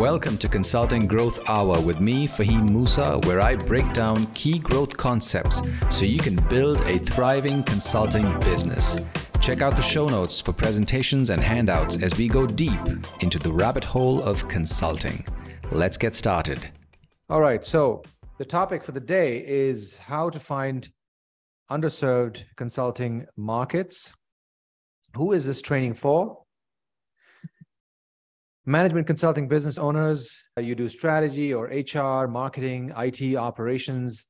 Welcome to Consulting Growth Hour with me, Faheem Moosa, where I break down key growth concepts so you can build a thriving consulting business. Check out the show notes for presentations and handouts as we go deep into the rabbit hole of consulting. Let's get started. All right. So, the topic for the day is how to find underserved consulting markets. Who is this training for? Management consulting business owners, uh, you do strategy or HR, marketing, IT, operations,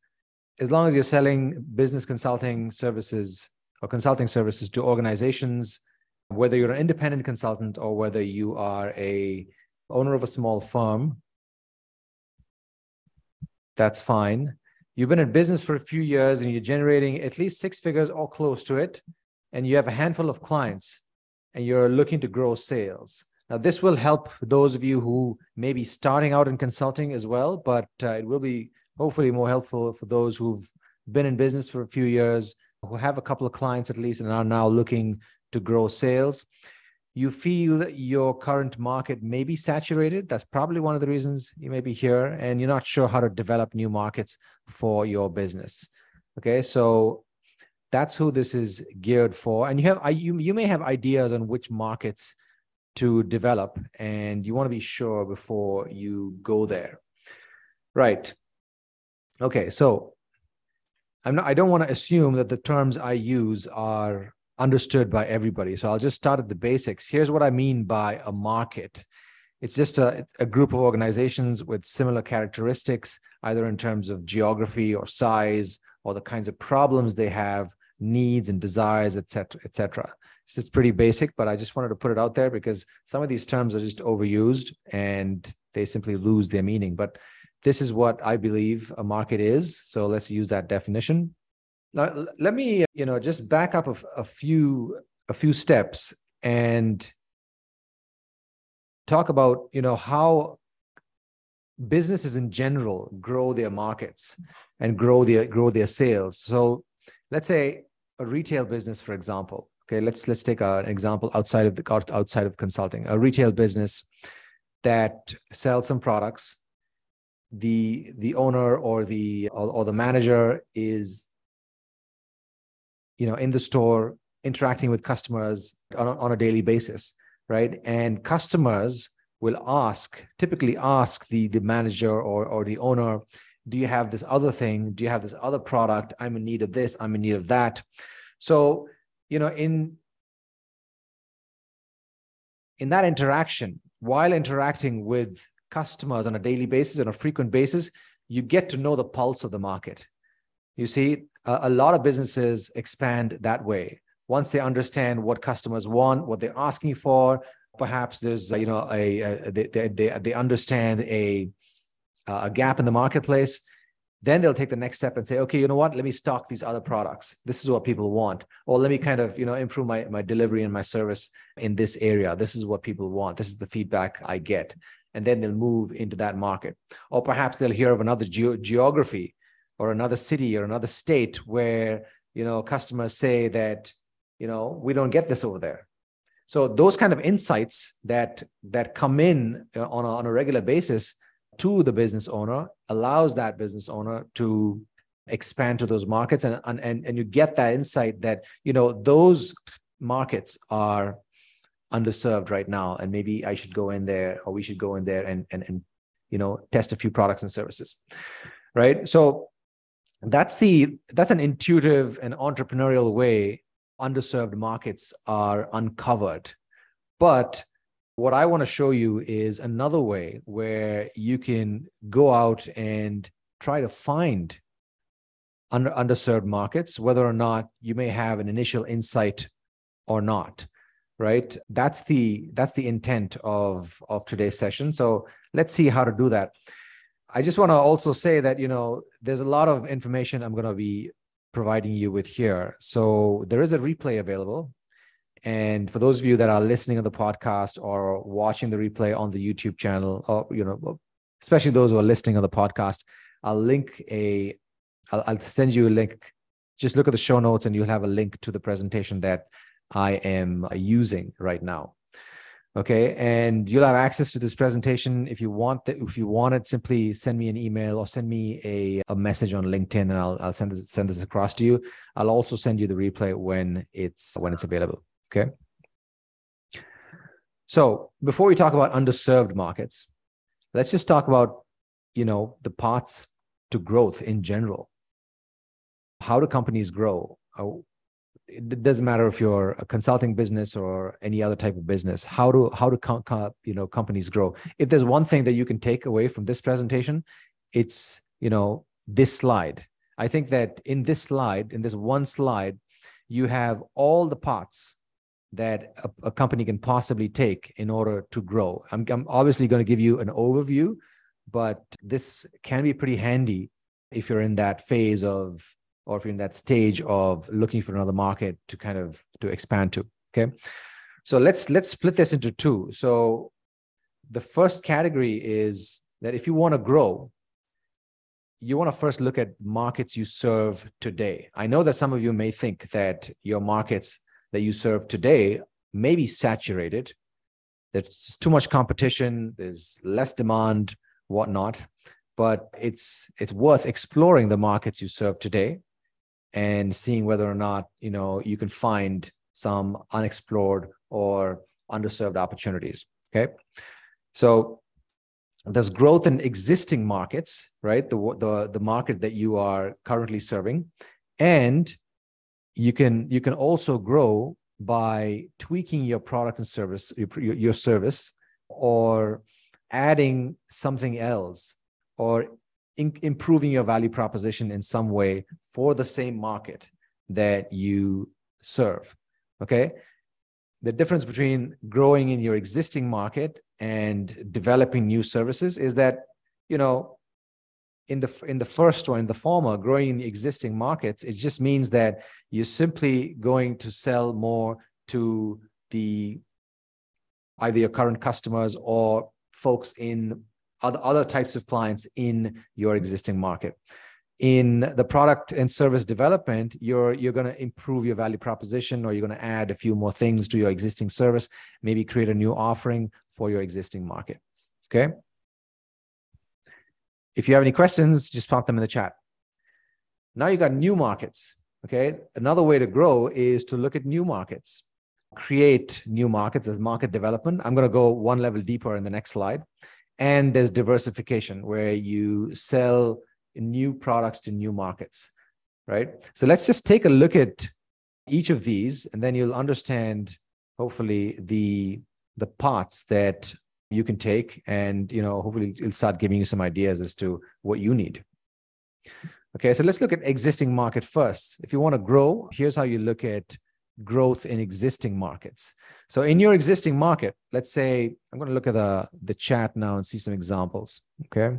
as long as you're selling business consulting services or consulting services to organizations, whether you're an independent consultant or whether you are a owner of a small firm, that's fine. You've been in business for a few years and you're generating at least six figures or close to it, and you have a handful of clients and you're looking to grow sales now, this will help those of you who may be starting out in consulting as well, but uh, it will be hopefully more helpful for those who've been in business for a few years, who have a couple of clients at least, and are now looking to grow sales. You feel your current market may be saturated. That's probably one of the reasons you may be here, and you're not sure how to develop new markets for your business. Okay, so that's who this is geared for. And you have you you may have ideas on which markets to develop and you want to be sure before you go there. Right. Okay so i'm not i don't want to assume that the terms i use are understood by everybody so i'll just start at the basics. Here's what i mean by a market. It's just a, a group of organizations with similar characteristics either in terms of geography or size or the kinds of problems they have needs and desires etc etc it's pretty basic, but I just wanted to put it out there because some of these terms are just overused and they simply lose their meaning. But this is what I believe a market is. So let's use that definition. Now, let me, you know, just back up a, a few a few steps and talk about, you know, how businesses in general grow their markets and grow their grow their sales. So let's say a retail business, for example okay let's let's take an example outside of the outside of consulting. A retail business that sells some products. The the owner or the or, or the manager is you know in the store interacting with customers on on a daily basis right? And customers will ask typically ask the the manager or or the owner do you have this other thing? Do you have this other product? I'm in need of this. I'm in need of that. So you know in in that interaction while interacting with customers on a daily basis on a frequent basis you get to know the pulse of the market. You see a, a lot of businesses expand that way. Once they understand what customers want what they're asking for perhaps there's you know a, a they, they, they understand a a gap in the marketplace then they'll take the next step and say okay you know what? Let me stock these other products. This is what people want. Or let me kind of you know improve my, my delivery and my service in this area. This is what people want. This is the feedback i get. And then they'll move into that market. Or perhaps they'll hear of another ge- geography or another city or another state where you know customers say that you know we don't get this over there. So those kind of insights that that come in uh, on a, on a regular basis to the business owner allows that business owner to expand to those markets and and and you get that insight that you know those markets are underserved right now and maybe i should go in there or we should go in there and and, and you know test a few products and services right? So that's the that's an intuitive and entrepreneurial way underserved markets are uncovered. But what I want to show you is another way where you can go out and try to find under, underserved markets, whether or not you may have an initial insight or not. Right. That's the that's the intent of of today's session. So let's see how to do that. I just want to also say that you know there's a lot of information I'm going to be providing you with here. So there is a replay available and for those of you that are listening on the podcast or watching the replay on the YouTube channel, or you know, especially those who are listening on the podcast, I'll link a, I'll, I'll send you a link. Just look at the show notes, and you'll have a link to the presentation that I am using right now. Okay, and you'll have access to this presentation if you want. The, if you want it, simply send me an email or send me a, a message on LinkedIn, and I'll I'll send this send this across to you. I'll also send you the replay when it's when it's available. Okay. So before we talk about underserved markets, let's just talk about you know the paths to growth in general. How do companies grow? Uh, it doesn't matter if you're a consulting business or any other type of business how do how do you know companies grow if there's one thing that you can take away from this presentation it's you know this slide i think that in this slide in this one slide you have all the parts that a, a company can possibly take in order to grow. I'm, I'm obviously going to give you an overview but this can be pretty handy if you're in that phase of or if you're in that stage of looking for another market to kind of to expand to okay? So let's let's split this into two. So the first category is that if you want to grow you want to first look at markets you serve today. I know that some of you may think that your markets that you serve today may be saturated there's too much competition there's less demand whatnot but it's it's worth exploring the markets you serve today and seeing whether or not you know you can find some unexplored or underserved opportunities okay? So there's growth in existing markets right? The the the market that you are currently serving and you can you can also grow by tweaking your product and service your, your service or adding something else or in, improving your value proposition in some way for the same market that you serve. Okay. The difference between growing in your existing market and developing new services is that, you know, in the in the first one, in the former, growing in existing markets, it just means that you're simply going to sell more to the either your current customers or folks in other, other types of clients in your existing market. In the product and service development you're you're going to improve your value proposition or you're going to add a few more things to your existing service maybe create a new offering for your existing market. Okay if you have any questions just pop them in the chat. Now you got new markets okay? Another way to grow is to look at new markets. Create new markets. As market development. I'm going to go one level deeper in the next slide. And there's diversification where you sell new products to new markets right? So let's just take a look at each of these and then you'll understand hopefully the the parts that you can take and you know hopefully it'll start giving you some ideas as to what you need okay so let's look at existing market first if you want to grow here's how you look at growth in existing markets. So in your existing market, let's say I'm going to look at the the chat now and see some examples. Okay.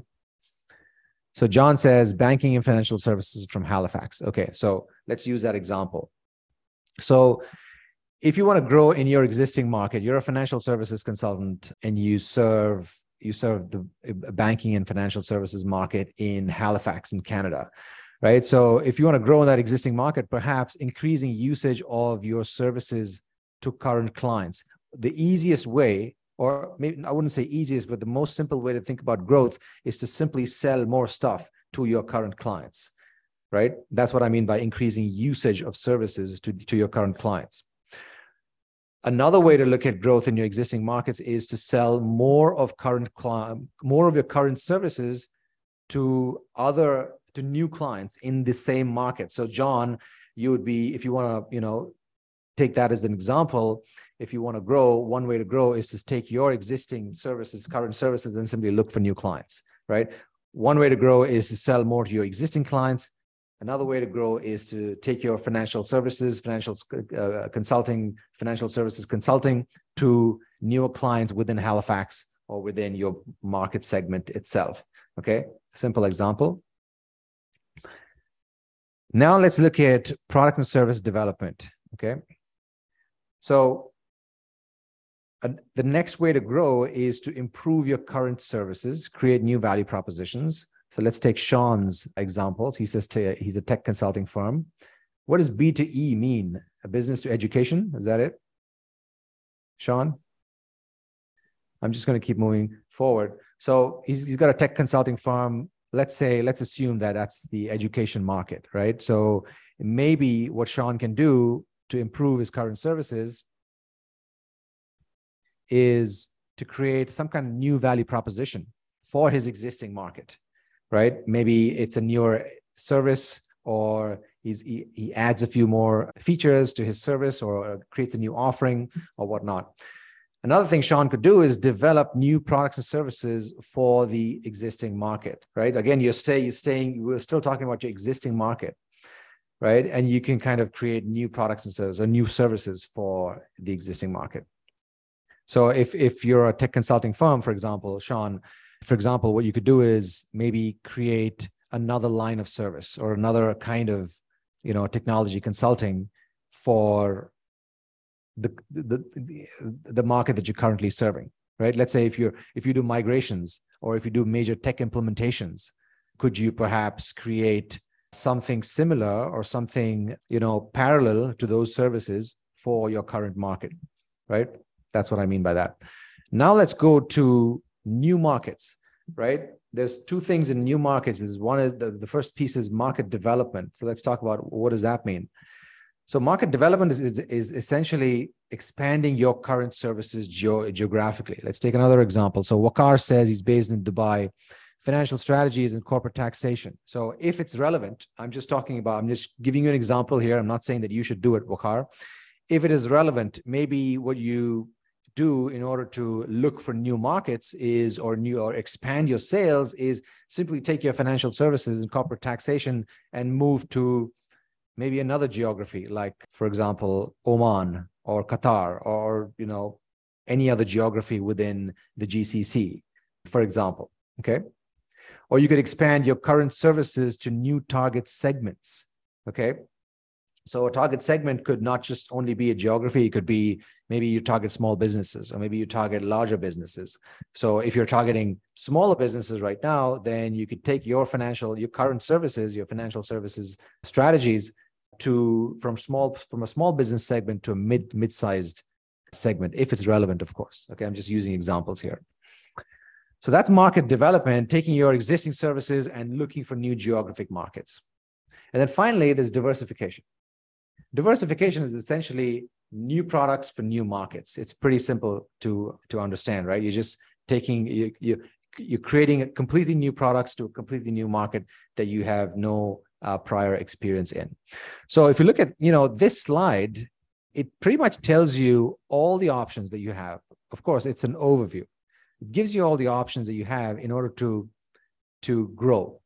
So John says banking and financial services from Halifax. Okay, so let's use that example. So if you want to grow in your existing market, you're a financial services consultant and you serve you serve the uh, banking and financial services market in Halifax in Canada right? So if you want to grow in that existing market, perhaps increasing usage of your services to current clients. The easiest way, or maybe I wouldn't say easiest, but the most simple way to think about growth is to simply sell more stuff to your current clients, right? That's what I mean by increasing usage of services to, to your current clients. Another way to look at growth in your existing markets is to sell more of current more of your current services to other to new clients in the same market. So John, you would be if you want to, you know, take that as an example, if you want to grow, one way to grow is to take your existing services, current services, and simply look for new clients, right? One way to grow is to sell more to your existing clients. Another way to grow is to take your financial services, financial uh, consulting, financial services consulting to newer clients within Halifax or within your market segment itself. Okay, simple example. Now let's look at product and service development. Okay. So uh, the next way to grow is to improve your current services, create new value propositions. So let's take Sean's examples. He says to, he's a tech consulting firm. What does B2E mean? A business to education? Is that it? Sean? I'm just going to keep moving forward. So he's, he's got a tech consulting firm. Let's say, let's assume that that's the education market, right? So maybe what Sean can do to improve his current services is to create some kind of new value proposition for his existing market, right? Maybe it's a newer service or he, he adds a few more features to his service or uh, creates a new offering or whatnot. Another thing Sean could do is develop new products and services for the existing market, right? Again, you're, stay, you're staying, we're still talking about your existing market, right? And you can kind of create new products and services or new services for the existing market. So if, if you're a tech consulting firm, for example, Sean, for example, what you could do is maybe create another line of service or another kind of you know technology consulting for the the the, market that you're currently serving right? Let's say if you're if you do migrations or if you do major tech implementations could you perhaps create something similar or something you know parallel to those services for your current market right? That's what i mean by that. Now let's go to new markets right there's two things in new markets. Is one is the, the first piece is market development. So let's talk about what does that mean. So market development is, is, is essentially expanding your current services geo- geographically. Let's take another example. So Waqar says he's based in Dubai, financial strategies and corporate taxation. So if it's relevant, I'm just talking about, I'm just giving you an example here. I'm not saying that you should do it, Waqar. If it is relevant, maybe what you do in order to look for new markets is or new or expand your sales is simply take your financial services and corporate taxation and move to maybe another geography like for example Oman or Qatar or you know any other geography within the GCC for example okay? Or you could expand your current services to new target segments okay so a target segment could not just only be a geography, it could be maybe you target small businesses or maybe you target larger businesses. So if you're targeting smaller businesses right now, then you could take your financial, your current services, your financial services strategies to from small from a small business segment to a mid mid-sized segment if it's relevant of course. Okay i'm just using examples here. So that's market development taking your existing services and looking for new geographic markets. And then finally there's diversification diversification is essentially new products for new markets. It's pretty simple to to understand, right? You're just taking you you you're creating completely new products to a completely new market that you have no uh, prior experience in. So if you look at you know this slide, it pretty much tells you all the options that you have. Of course, it's an overview. It gives you all the options that you have in order to to grow,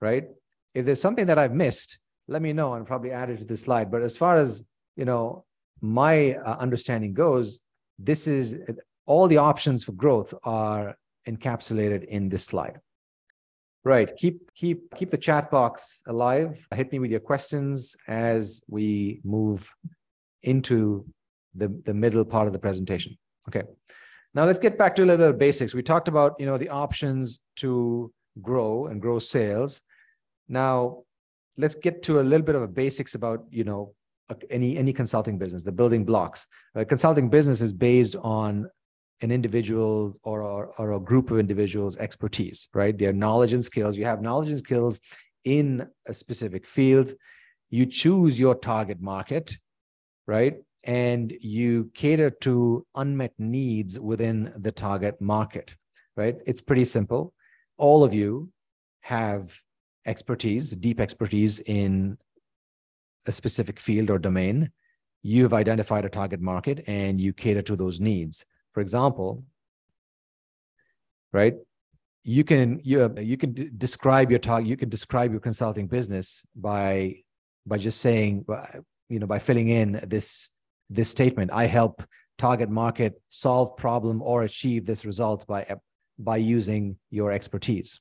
right? If there's something that I've missed, let me know and probably add it to the slide. But as far as you know, my uh, understanding goes, this is all the options for growth are encapsulated in this slide. Right. Keep keep keep the chat box alive. Hit me with your questions as we move into the, the middle part of the presentation. Okay. Now let's get back to a little bit of basics. We talked about, you know, the options to grow and grow sales. Now, let's get to a little bit of a basics about you know any any consulting business the building blocks. A consulting business is based on an individual or, or, or a group of individuals expertise right? Their knowledge and skills. You have knowledge and skills in a specific field. You choose your target market right? And you cater to unmet needs within the target market right? It's pretty simple. All of you have expertise, deep expertise in a specific field or domain, you've identified a target market and you cater to those needs. For example, right? You can you you can describe your target. You can describe your consulting business by by just saying you know by filling in this this statement. I help target market solve problem or achieve this result by by using your expertise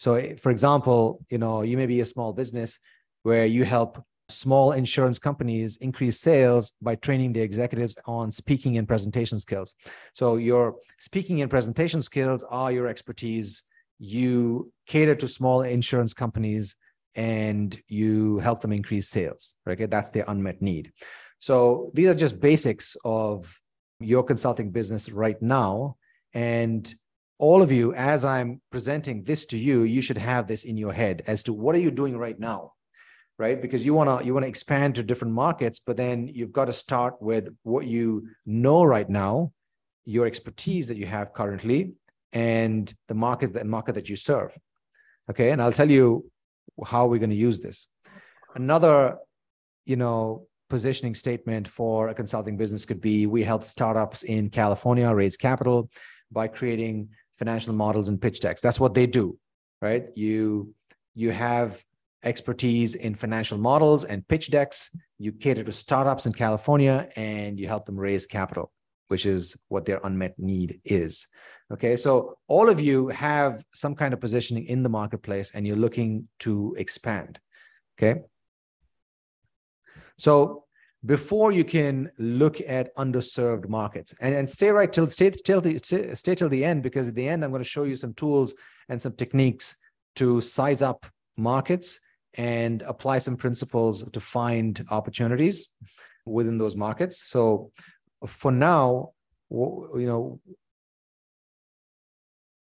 so, eh, for example, you know, you may be a small business where you help small insurance companies increase sales by training their executives on speaking and presentation skills. So, your speaking and presentation skills are your expertise. You cater to small insurance companies and you help them increase sales. Right? Okay? That's their unmet need. So, these are just basics of your consulting business right now And all of you, as I'm presenting this to you, you should have this in your head as to what are you doing right now, right? Because you want to you want to expand to different markets, but then you've got to start with what you know right now, your expertise that you have currently, and the markets that market that you serve. Okay, and I'll tell you how we're going to use this. Another, you know, positioning statement for a consulting business could be we help startups in California raise capital by creating financial models and pitch decks. That's what they do, right? You you have expertise in financial models and pitch decks. You cater to startups in California and you help them raise capital, which is what their unmet need is. Okay, so all of you have some kind of positioning in the marketplace and you're looking to expand. Okay. So before you can look at underserved markets and, and stay right till stay till the stay till the end because at the end I'm going to show you some tools and some techniques to size up markets and apply some principles to find opportunities within those markets. So for now, you know,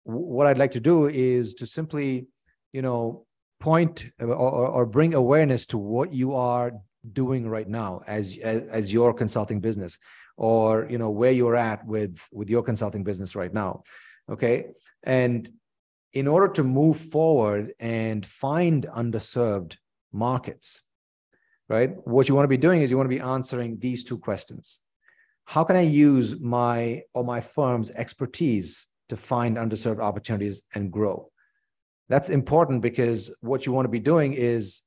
what I'd like to do is to simply, you know, point or, or bring awareness to what you are doing right now as, as as your consulting business or you know where you're at with with your consulting business right now okay? And in order to move forward and find underserved markets right what you want to be doing is you want to be answering these two questions. How can i use my or my firm's expertise to find underserved opportunities and grow? That's important because what you want to be doing is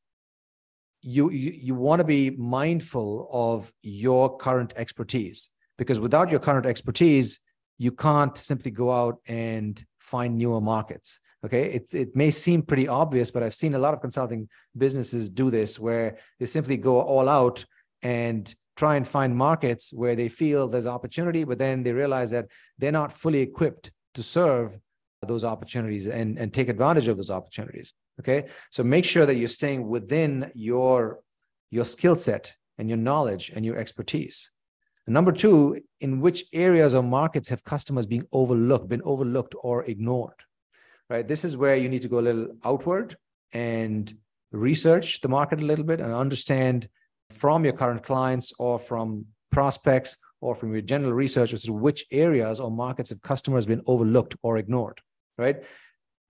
you you, you want to be mindful of your current expertise because without your current expertise you can't simply go out and find newer markets okay? It, it may seem pretty obvious but i've seen a lot of consulting businesses do this where they simply go all out and try and find markets where they feel there's opportunity but then they realize that they're not fully equipped to serve those opportunities and, and take advantage of those opportunities okay? So make sure that you're staying within your your skill set and your knowledge and your expertise. And number two in which areas or markets have customers being overlooked been overlooked or ignored right? This is where you need to go a little outward and research the market a little bit and understand from your current clients or from prospects or from your general research as to which areas or markets have customers been overlooked or ignored right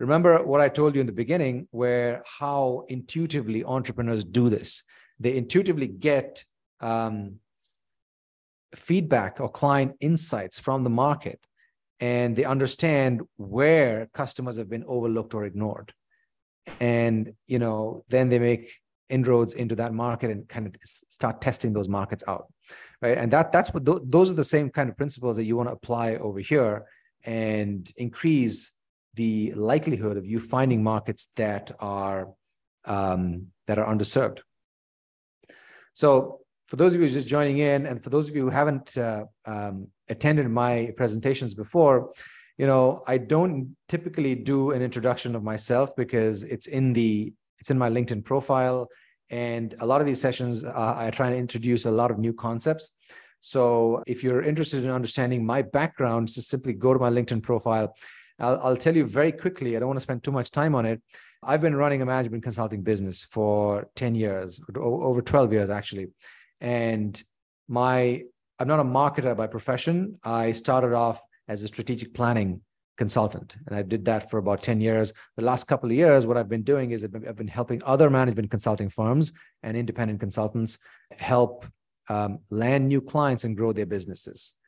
Remember what I told you in the beginning, where how intuitively entrepreneurs do this. They intuitively get um, feedback or client insights from the market, and they understand where customers have been overlooked or ignored. And you know, then they make inroads into that market and kind of start testing those markets out, right? And that that's what th- those are the same kind of principles that you want to apply over here and increase the likelihood of you finding markets that are um, that are underserved. So for those of you who just joining in, and for those of you who haven't uh, um, attended my presentations before, you know, I don't typically do an introduction of myself because it's in the it's in my LinkedIn profile, and a lot of these sessions uh, I try to introduce a lot of new concepts. So if you're interested in understanding my background, just simply go to my LinkedIn profile I'll, I'll tell you very quickly, I don't want to spend too much time on it. I've been running a management consulting business for 10 years, over 12 years actually. And my I'm not a marketer by profession. I started off as a strategic planning consultant and I did that for about 10 years. The last couple of years, what I've been doing is I've been, helping other management consulting firms and independent consultants help um, land new clients and grow their businesses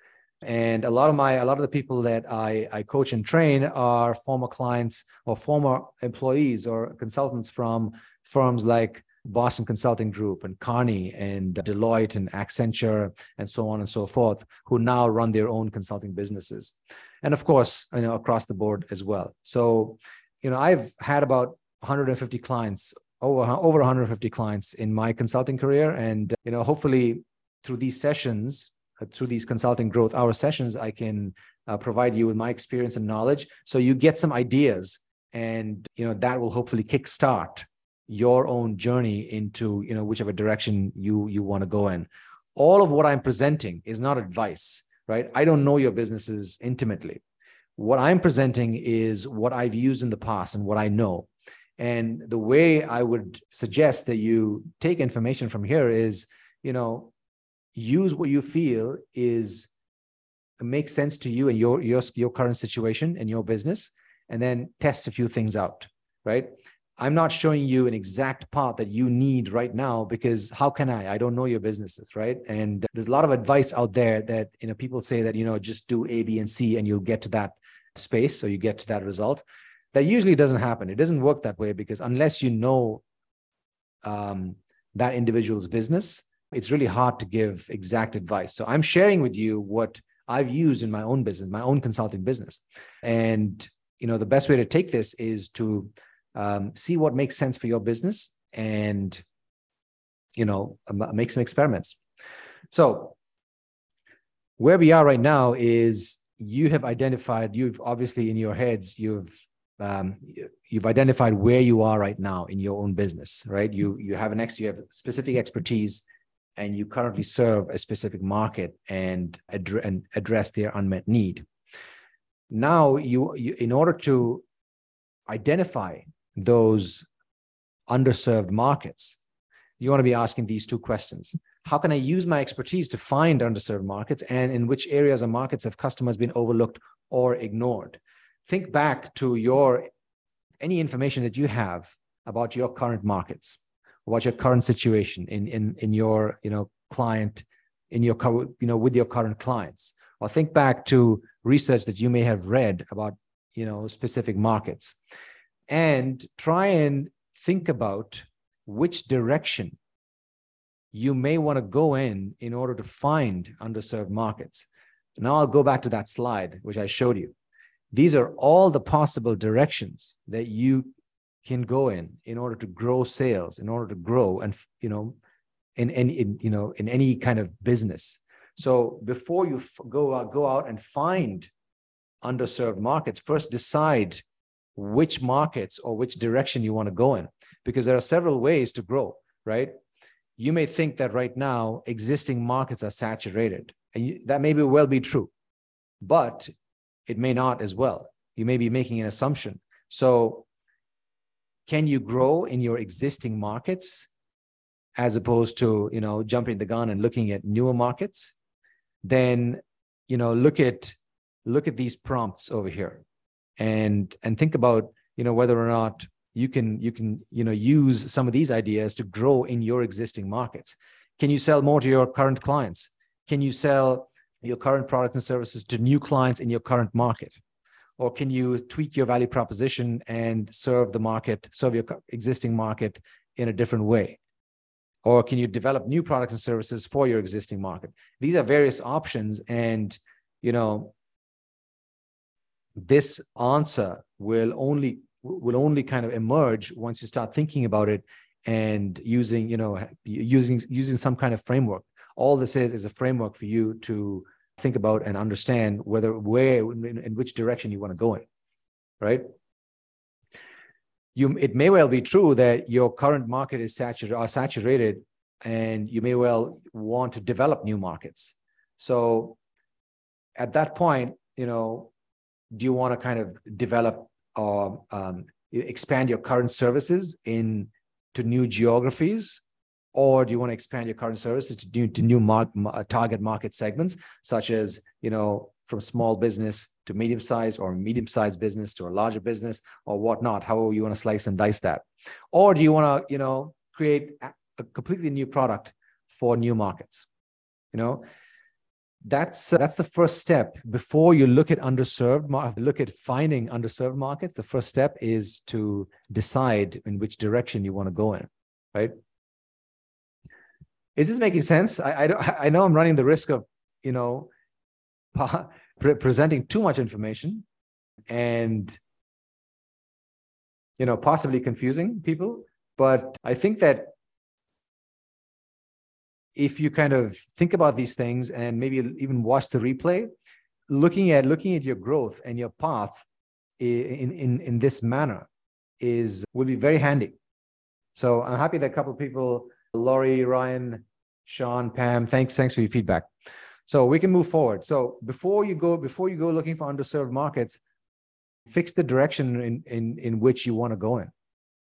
and a lot of my a lot of the people that I, I coach and train are former clients or former employees or consultants from firms like Boston Consulting Group and Kearney and Deloitte and Accenture and so on and so forth, who now run their own consulting businesses. And of course, you know, across the board as well. So, you know, I've had about 150 clients, over over 150 clients in my consulting career. And, you know, hopefully through these sessions, through these consulting growth hour sessions, I can uh, provide you with my experience and knowledge. So you get some ideas and, you know, that will hopefully kickstart your own journey into, you know, whichever direction you, you want to go in. All of what I'm presenting is not advice, right? I don't know your businesses intimately. What I'm presenting is what I've used in the past and what I know. And the way I would suggest that you take information from here is, you know, use what you feel is makes sense to you and your your your current situation and your business, and then test a few things out, right? I'm not showing you an exact path that you need right now because how can I? I don't know your businesses, right? And there's a lot of advice out there that you know people say that you know just do A, B, and C and you'll get to that space, so you get to that result. That usually doesn't happen. It doesn't work that way because unless you know um, that individual's business, it's really hard to give exact advice. So I'm sharing with you what I've used in my own business, my own consulting business, and you know the best way to take this is to um, see what makes sense for your business and you know make some experiments. So where we are right now is you have identified you've obviously in your heads you've um, you've identified where you are right now in your own business right? You you have an ex you have specific expertise and you currently serve a specific market and, address, and address their unmet need now you, you in order to identify those underserved markets, you want to be asking these two questions. How can I use my expertise to find underserved markets and in which areas of markets have customers been overlooked or ignored? Think back to your any information that you have about your current markets, about your current situation in in in your you know client in your you know with your current clients or think back to research that you may have read about you know specific markets and try and think about which direction you may want to go in in order to find underserved markets. Now I'll go back to that slide, which I showed you. These are all the possible directions that you can go in in order to grow sales, in order to grow and, you know, in any, in, you know, in any kind of business. So before you go out, go out and find underserved markets, first decide which markets or which direction you want to go in because there are several ways to grow right? You may think that right now existing markets are saturated and you, that may be well be true but it may not as well. You may be making an assumption. So can you grow in your existing markets as opposed to you know jumping the gun and looking at newer markets? Then you know look at look at these prompts over here and and think about you know whether or not you can you can you know use some of these ideas to grow in your existing markets. Can you sell more to your current clients? Can you sell your current products and services to new clients in your current market or can you tweak your value proposition and serve the market serve your existing market in a different way? Or can you develop new products and services for your existing market? These are various options and you know this answer will only will only kind of emerge once you start thinking about it and using you know using using some kind of framework. All this is is a framework for you to think about and understand whether where in, in which direction you want to go in right? You it may well be true that your current market is saturated are saturated and you may well want to develop new markets. So at that point you know do you want to kind of develop or um, expand your current services in to new geographies or do you want to expand your current services to new to new mar- uh, target market segments such as you know from small business to medium size or medium sized business to a larger business or whatnot however you want to slice and dice that? Or do you want to you know create a completely new product for new markets? You know that's uh, that's the first step. Before you look at underserved look at finding underserved markets the first step is to decide in which direction you want to go in right is this making sense i i, I know i'm running the risk of you know pre- presenting too much information and you know possibly confusing people but i think that if you kind of think about these things and maybe even watch the replay, looking at looking at your growth and your path in in in this manner is will be very handy. So I'm happy that a couple of people, Laurie, Ryan, Sean, Pam, thanks thanks for your feedback. So we can move forward. So before you go, before you go looking for underserved markets, fix the direction in in in which you want to go in.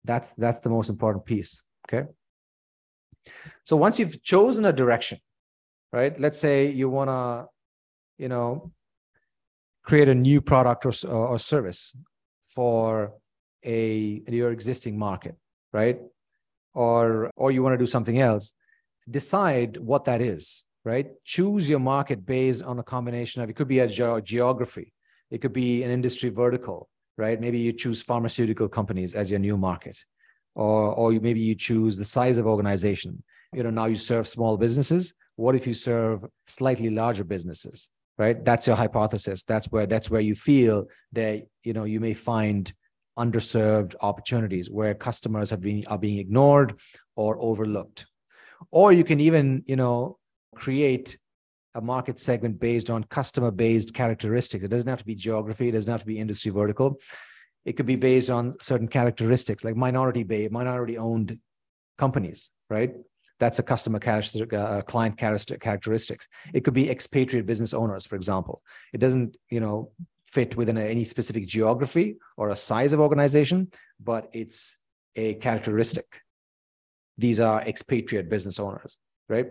That's that's the most important piece. Okay. So once you've chosen a direction, right? Let's say you want to, you know, create a new product or, or service for a your existing market, right? Or or you want to do something else. Decide what that is, right? Choose your market based on a combination of it could be a ge- geography, it could be an industry vertical, right? Maybe you choose pharmaceutical companies as your new market, or or you, maybe you choose the size of organization. You know, now you serve small businesses. What if you serve slightly larger businesses, right? That's your hypothesis. That's where that's where you feel that you know you may find underserved opportunities where customers have been are being ignored or overlooked or you can even you know create a market segment based on customer based characteristics. It doesn't have to be geography, it doesn't have to be industry vertical. It could be based on certain characteristics like minority based, minority owned companies, right? That's a customer characteristic, uh, client characteristics. It could be expatriate business owners, for example. It doesn't, you know, fit within any specific geography or a size of organization, but it's a characteristic. These are expatriate business owners right?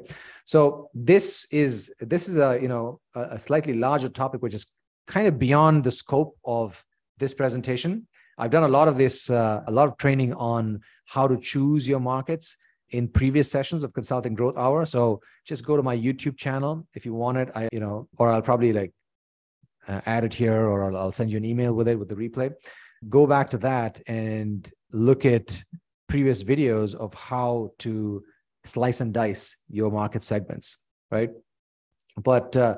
So this is this is a you know a, a slightly larger topic which is kind of beyond the scope of this presentation. I've done a lot of this uh, a lot of training on how to choose your markets in previous sessions of consulting growth hour. So just go to my youtube channel if you want it. I you know or i'll probably like uh, add it here or I'll, I'll send you an email with it with the replay go back to that and look at previous videos of how to slice and dice your market segments, right? But uh,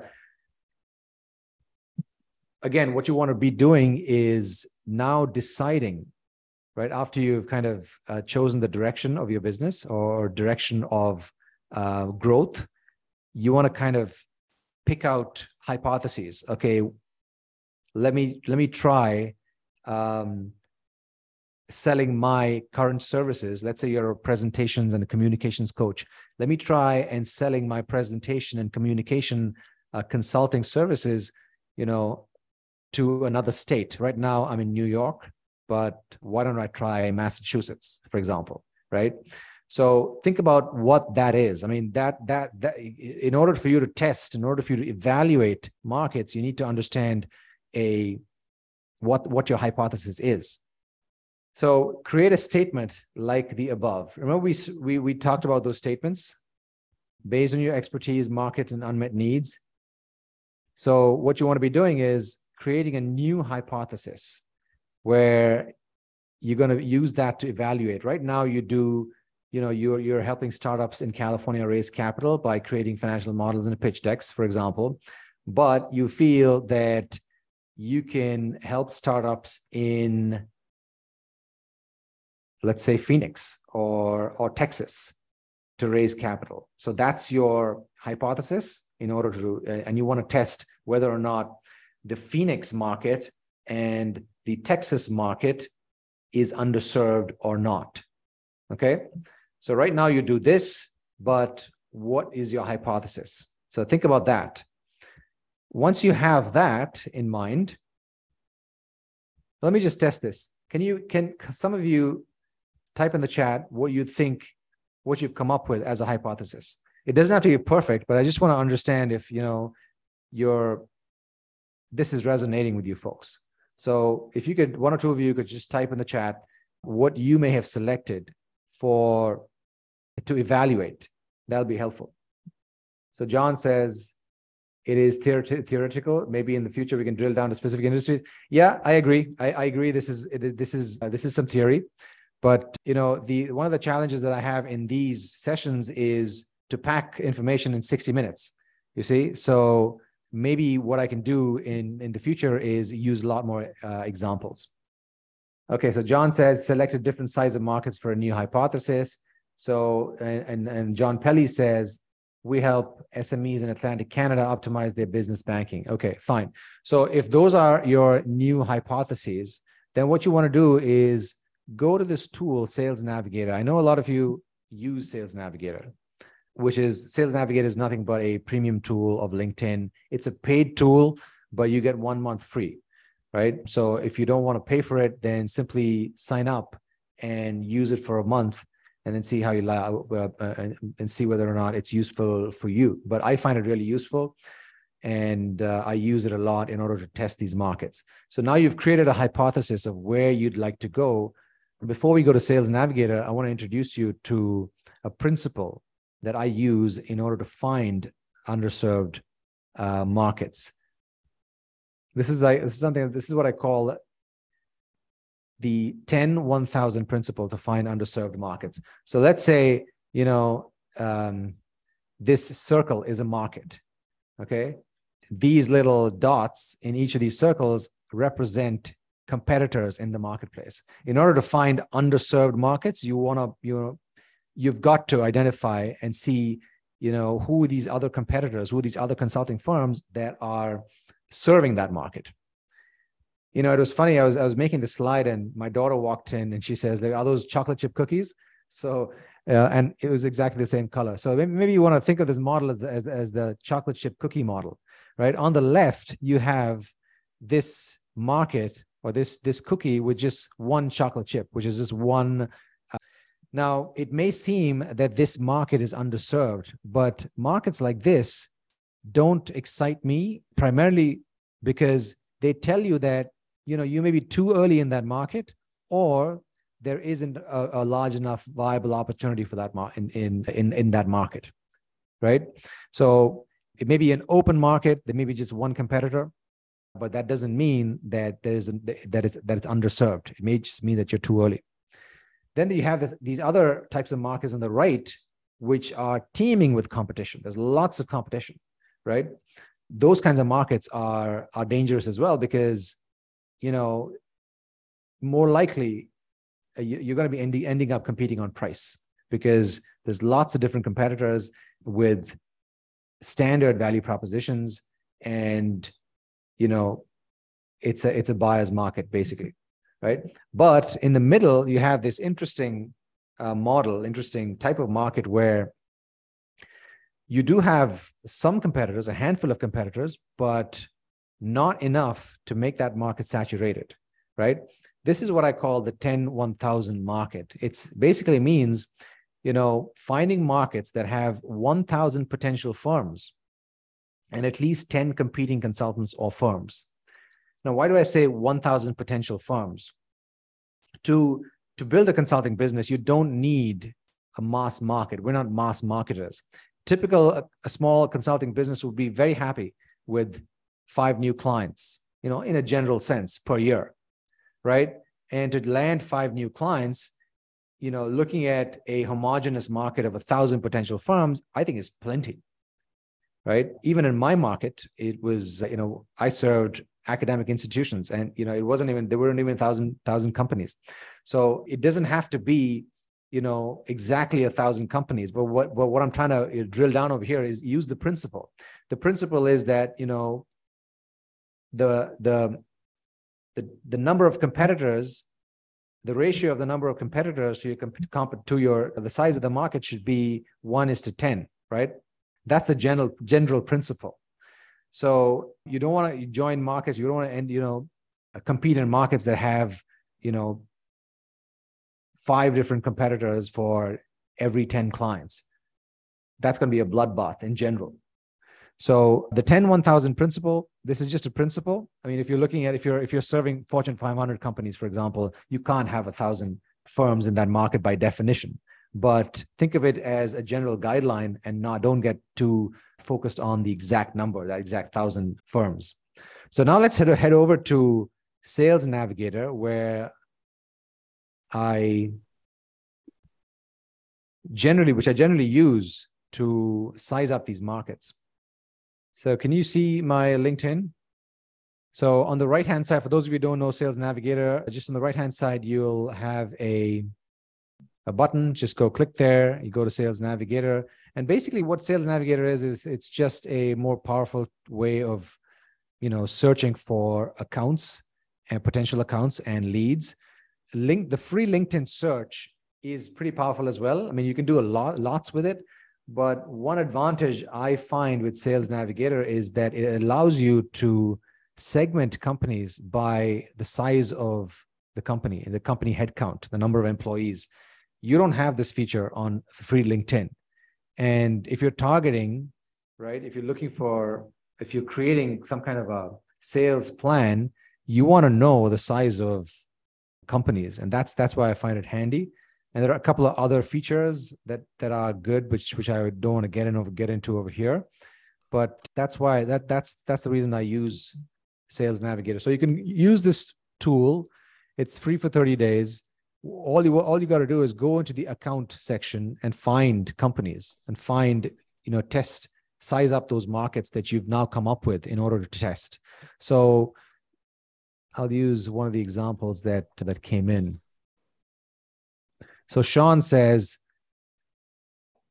again, what you want to be doing is now deciding, right? After you've kind of uh, chosen the direction of your business or direction of uh, growth, you want to kind of pick out hypotheses. Okay, let me let me try um, selling my current services. Let's say you're a presentations and a communications coach. Let me try and selling my presentation and communication uh, consulting services you know to another state. Right now i'm in new york but why don't i try massachusetts for example right so think about what that is i mean that that that in order for you to test in order for you to evaluate markets you need to understand a what what your hypothesis is so create a statement like the above. Remember, we, we, we talked about those statements based on your expertise, market, and unmet needs. So what you want to be doing is creating a new hypothesis where you're going to use that to evaluate. Right now, you do, you know, you're you're helping startups in California raise capital by creating financial models and pitch decks, for example. But you feel that you can help startups in let's say Phoenix or or Texas to raise capital. So that's your hypothesis in order to and you want to test whether or not the Phoenix market and the Texas market is underserved or not. Okay? So right now you do this, but what is your hypothesis? So think about that. Once you have that in mind, let me just test this. Can you can some of you type in the chat what you think, what you've come up with as a hypothesis. It doesn't have to be perfect, but I just want to understand if you know your this is resonating with you folks. So if you could, one or two of you could just type in the chat what you may have selected for to evaluate. That'll be helpful. So John says it is theoretical. Maybe in the future we can drill down to specific industries. Yeah, I agree. I, I agree. This is this is uh, this is some theory. But you know, the one of the challenges that I have in these sessions is to pack information in 60 minutes. You see, so maybe what I can do in in the future is use a lot more uh, examples. Okay, so John says selected different size of markets for a new hypothesis. So and and John Pelly says we help SMEs in Atlantic Canada optimize their business banking. Okay, fine. So if those are your new hypotheses, then what you want to do is go to this tool, Sales Navigator. I know a lot of you use Sales Navigator. which is Sales Navigator is nothing but a premium tool of LinkedIn. It's a paid tool, but you get one month free, right? So if you don't want to pay for it, then simply sign up and use it for a month and then see how you like uh, uh, and see whether or not it's useful for you. But I find it really useful and uh, I use it a lot in order to test these markets. So now you've created a hypothesis of where you'd like to go. Before we go to Sales Navigator, I want to introduce you to a principle that I use in order to find underserved uh, markets. This is like this is something. This is what I call the 10 1000 principle to find underserved markets. So let's say you know um, this circle is a market. Okay, these little dots in each of these circles represent competitors in the marketplace. In order to find underserved markets, you want to you know you've got to identify and see you know who these other competitors who these other consulting firms that are serving that market. You know it was funny i was i was making the slide and my daughter walked in and she says are those chocolate chip cookies? So uh, and it was exactly the same color. So maybe you want to think of this model as, as, as the chocolate chip cookie model right? On the left you have this market or this this cookie with just one chocolate chip which is just one now, it may seem that this market is underserved, but markets like this don't excite me primarily because they tell you that you know you may be too early in that market or there isn't a, a large enough viable opportunity for that mar- in, in in in that market right? So it may be an open market there may be just one competitor but that doesn't mean that there is that is that it's underserved. It may just mean that you're too early. Then you have this, these other types of markets on the right, which are teeming with competition. There's lots of competition, right? Those kinds of markets are are dangerous as well because, you know, more likely uh, you're going to be ending, ending up competing on price because there's lots of different competitors with standard value propositions and you know it's a it's a buyer's market basically right? But in the middle, you have this interesting uh, model, interesting type of market where you do have some competitors, a handful of competitors, but not enough to make that market saturated, right? This is what I call the 10 1000 market. It basically means, you know, finding markets that have 1000 potential firms and at least 10 competing consultants or firms. Now, why do I say 1,000 potential firms? To, to build a consulting business, you don't need a mass market. We're not mass marketers. Typical, a, a small consulting business would be very happy with five new clients, you know, in a general sense per year, right? And to land five new clients, you know, looking at a homogenous market of a thousand potential firms, I think is plenty, right? Even in my market, it was, you know, I served academic institutions and you know it wasn't even there weren't even thousand thousand companies so it doesn't have to be you know exactly a thousand companies. But what what i'm trying to uh, drill down over here is use the principle. The principle is that you know the the the, the number of competitors the ratio of the number of competitors to your comp, to your the size of the market should be 1 is to 10 right? That's the general general principle. So you don't want to join markets. You don't want to end, you know, compete in markets that have, you know, five different competitors for every 10 clients. That's going to be a bloodbath in general. So the 10 1000 principle, this is just a principle. I mean, if you're looking at if you're if you're serving Fortune 500 companies, for example, you can't have a thousand firms in that market by definition but think of it as a general guideline and not don't get too focused on the exact number that exact thousand firms so now let's head, head over to sales navigator where i generally which i generally use to size up these markets so can you see my linkedin so on the right hand side for those of you who don't know sales navigator just on the right hand side you'll have a a button, just go click there, you go to Sales Navigator. And basically what Sales Navigator is, is it's just a more powerful way of, you know, searching for accounts and potential accounts and leads. Link the free LinkedIn search is pretty powerful as well. I mean, you can do a lot lots with it, But one advantage I find with Sales Navigator is that it allows you to segment companies by the size of the company, the company headcount, the number of employees. You don't have this feature on free LinkedIn. And if you're targeting, right, if you're looking for, if you're creating some kind of a sales plan, you want to know the size of companies. And that's that's why I find it handy. And there are a couple of other features that that are good, which which I don't want to get in over get into over here. But that's why that that's that's the reason I use Sales Navigator. So you can use this tool. It's free for 30 days. All you all you got to do is go into the account section and find companies and find you know test size up those markets that you've now come up with in order to test. So I'll use one of the examples that that came in. So Sean says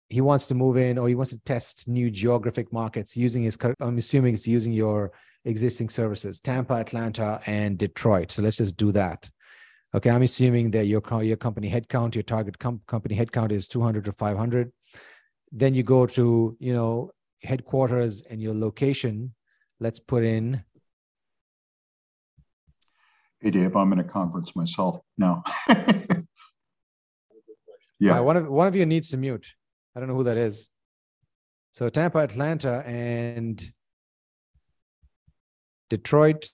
he wants to move in or he wants to test new geographic markets using his I'm assuming it's using your existing services, Tampa, Atlanta, and Detroit. So let's just do that. Okay, I'm assuming that your your company headcount, your target com- company headcount is 200 to 500. Then you go to you know headquarters and your location. Let's put in. Hey Dave, I'm in a conference myself now. yeah, one of one of you needs to mute. I don't know who that is. So Tampa, Atlanta, and Detroit.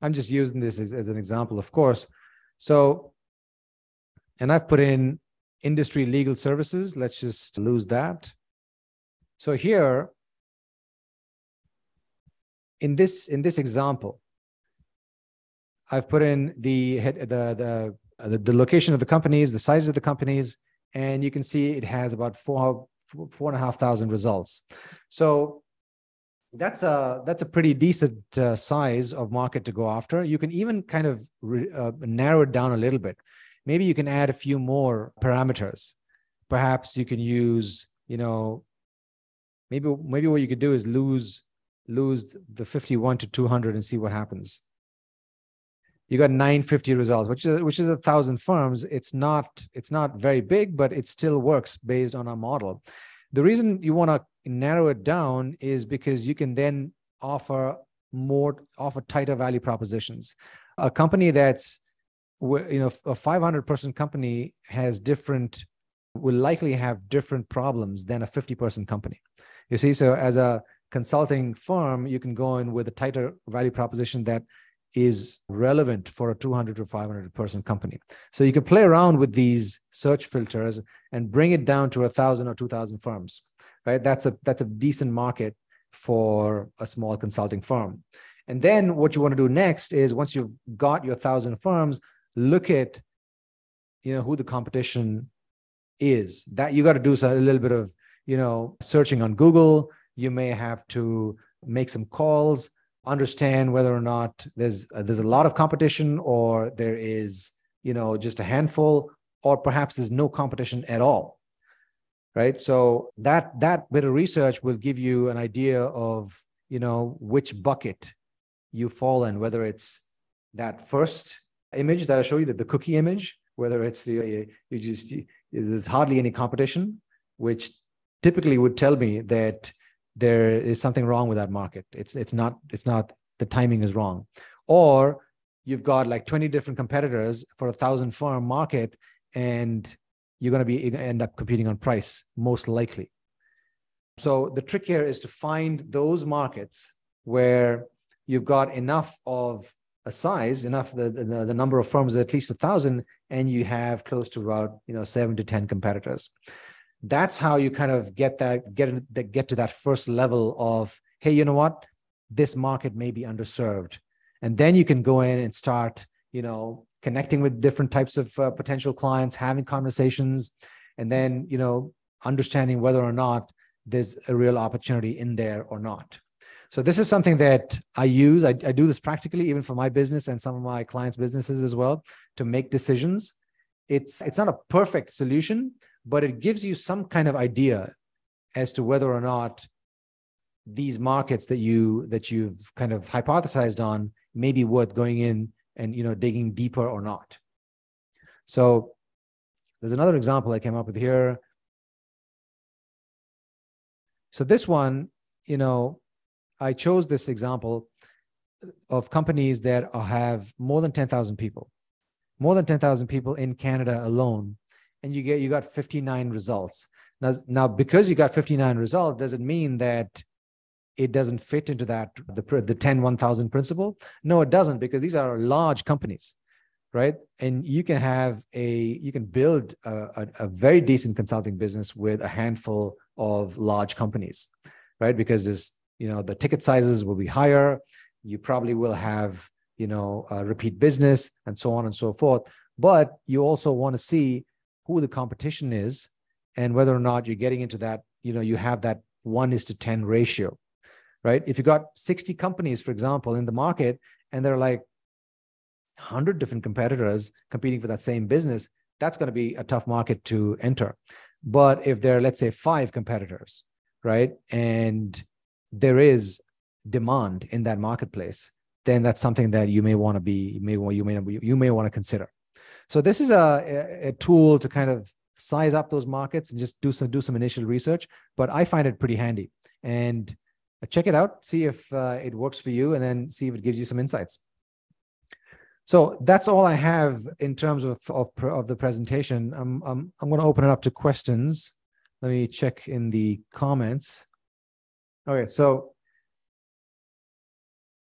I'm just using this as, as an example, of course. So, and I've put in industry legal services. Let's just lose that. So here, in this in this example, I've put in the the the the, the location of the companies, the size of the companies, and you can see it has about four four and a half thousand results. So that's a that's a pretty decent uh, size of market to go after. You can even kind of re, uh, narrow it down a little bit. Maybe you can add a few more parameters. Perhaps you can use, you know, maybe maybe what you could do is lose lose the 51 to 200 and see what happens. You got 950 results, which is which is a thousand firms. It's not it's not very big, but it still works based on our model. The reason you want to narrow it down is because you can then offer more offer tighter value propositions a company that's you know a 500 person company has different will likely have different problems than a 50 person company you see so as a consulting firm you can go in with a tighter value proposition that is relevant for a 200 to 500 person company so you can play around with these search filters and bring it down to a thousand or 2000 firms right? That's a that's a decent market for a small consulting firm. And then what you want to do next is once you've got your thousand firms, look at you know who the competition is. That you got to do a little bit of you know searching on Google. You may have to make some calls, understand whether or not there's uh, there's a lot of competition or there is you know just a handful or perhaps there's no competition at all right? So that that bit of research will give you an idea of you know which bucket you fall in whether it's that first image that i show you the, the cookie image whether it's the you just you, there's hardly any competition which typically would tell me that there is something wrong with that market it's it's not it's not the timing is wrong or you've got like 20 different competitors for a thousand firm market and you're going to be end up competing on price most likely. So the trick here is to find those markets where you've got enough of a size, enough the, the, the number of firms is at least a thousand, and you have close to about you know seven to ten competitors. That's how you kind of get that get get to that first level of hey, you know what, this market may be underserved, and then you can go in and start you know connecting with different types of uh, potential clients, having conversations, and then you know understanding whether or not there's a real opportunity in there or not. So this is something that I use. I, I do this practically, even for my business and some of my clients' businesses as well, to make decisions. It's it's not a perfect solution, but it gives you some kind of idea as to whether or not these markets that you that you've kind of hypothesized on may be worth going in and you know digging deeper or not. So there's another example i came up with here. So this one, you know, I chose this example of companies that have more than 10,000 people, more than 10,000 people in Canada alone, and you get you got 59 results. Now, now because you got 59 results, does it mean that it doesn't fit into that the the 10 1000 principle? No, it doesn't because these are large companies, right? And you can have a you can build a, a, a very decent consulting business with a handful of large companies, right? Because this you know the ticket sizes will be higher you probably will have you know repeat business and so on and so forth but you also want to see who the competition is and whether or not you're getting into that you know you have that 1 is to 10 ratio right if you got 60 companies for example in the market and there are like 100 different competitors competing for that same business that's going to be a tough market to enter but if there are let's say five competitors right and there is demand in that marketplace, then that's something that you may want to be, you may you may you may want to consider. So this is a, a tool to kind of size up those markets and just do some do some initial research. But I find it pretty handy and check it out, see if uh, it works for you, and then see if it gives you some insights. So that's all I have in terms of of, of the presentation. I'm I'm I'm going to open it up to questions. Let me check in the comments. Okay, so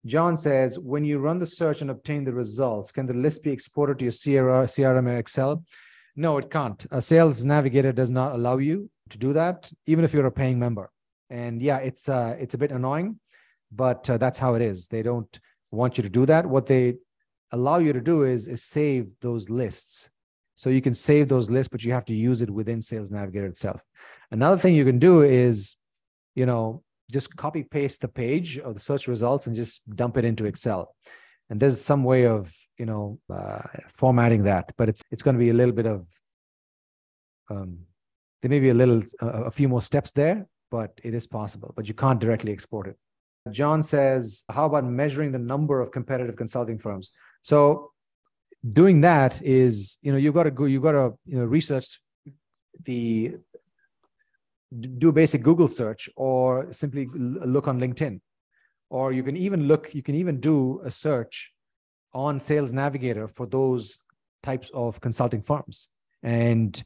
John says, when you run the search and obtain the results, can the list be exported to your CRM or Excel? No, it can't. A sales navigator does not allow you to do that, even if you're a paying member. And yeah, it's uh, it's a bit annoying, but uh, that's how it is. They don't want you to do that. What they allow you to do is, is save those lists. So you can save those lists, but you have to use it within Sales Navigator itself. Another thing you can do is, you know, just copy paste the page of the search results and just dump it into Excel. And there's some way of you know uh, formatting that, but it's it's going to be a little bit of um, there may be a little a few more steps there, but it is possible. But you can't directly export it. John says, how about measuring the number of competitive consulting firms? So doing that is you know you've got to go you've got to you know research the do a basic Google search or simply look on LinkedIn. Or you can even look, you can even do a search on Sales Navigator for those types of consulting firms and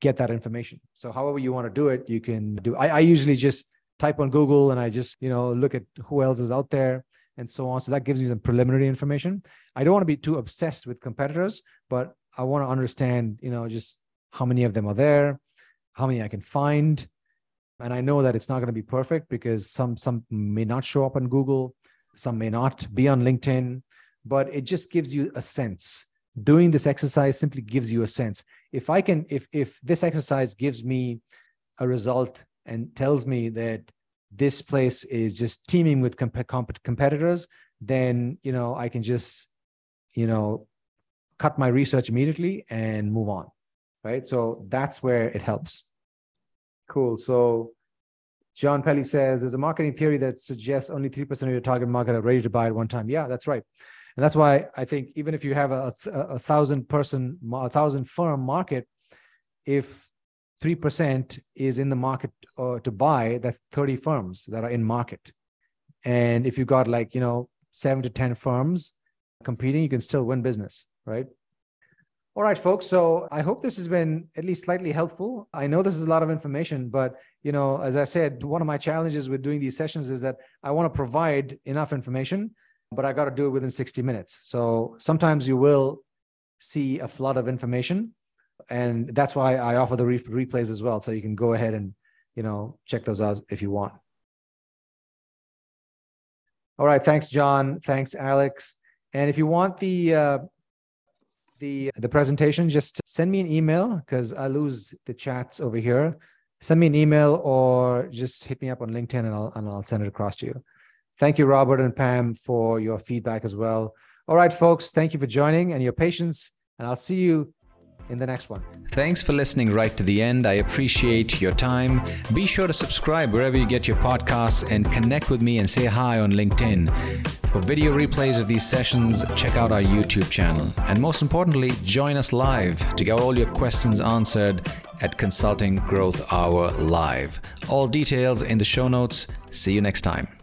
get that information. So however you want to do it, you can do. I, I usually just type on Google and I just, you know, look at who else is out there and so on. So that gives me some preliminary information. I don't want to be too obsessed with competitors, but I want to understand, you know, just how many of them are there, how many I can find. And I know that it's not going to be perfect because some some may not show up on Google, some may not be on LinkedIn, but it just gives you a sense. Doing this exercise simply gives you a sense. If I can, if if this exercise gives me a result and tells me that this place is just teeming with comp- comp- competitors, then you know I can just you know cut my research immediately and move on right? So that's where it helps. Cool. So John Pelly says there's a marketing theory that suggests only 3% of your target market are ready to buy at one time. Yeah, that's right. And that's why I think even if you have a, a, a thousand person, a thousand firm market, if 3% is in the market uh, to buy, that's 30 firms that are in market. And if you got like, you know, seven to 10 firms competing, you can still win business, right? All right, folks. So I hope this has been at least slightly helpful. I know this is a lot of information, but you know, as I said, one of my challenges with doing these sessions is that I want to provide enough information, but I got to do it within 60 minutes. So sometimes you will see a flood of information, and that's why I offer the re- replays as well, so you can go ahead and you know check those out if you want. All right, thanks, John. Thanks, Alex. And if you want the uh, the the presentation, just send me an email because I lose the chats over here. Send me an email or just hit me up on LinkedIn and I'll and I'll send it across to you. Thank you, Robert and Pam, for your feedback as well. All right, folks, thank you for joining and your patience, and I'll see you in the next one. Thanks for listening right to the end. I appreciate your time. Be sure to subscribe wherever you get your podcasts and connect with me and say hi on LinkedIn. For video replays of these sessions, check out our YouTube channel. And most importantly, join us live to get all your questions answered at Consulting Growth Hour Live. All details in the show notes. See you next time.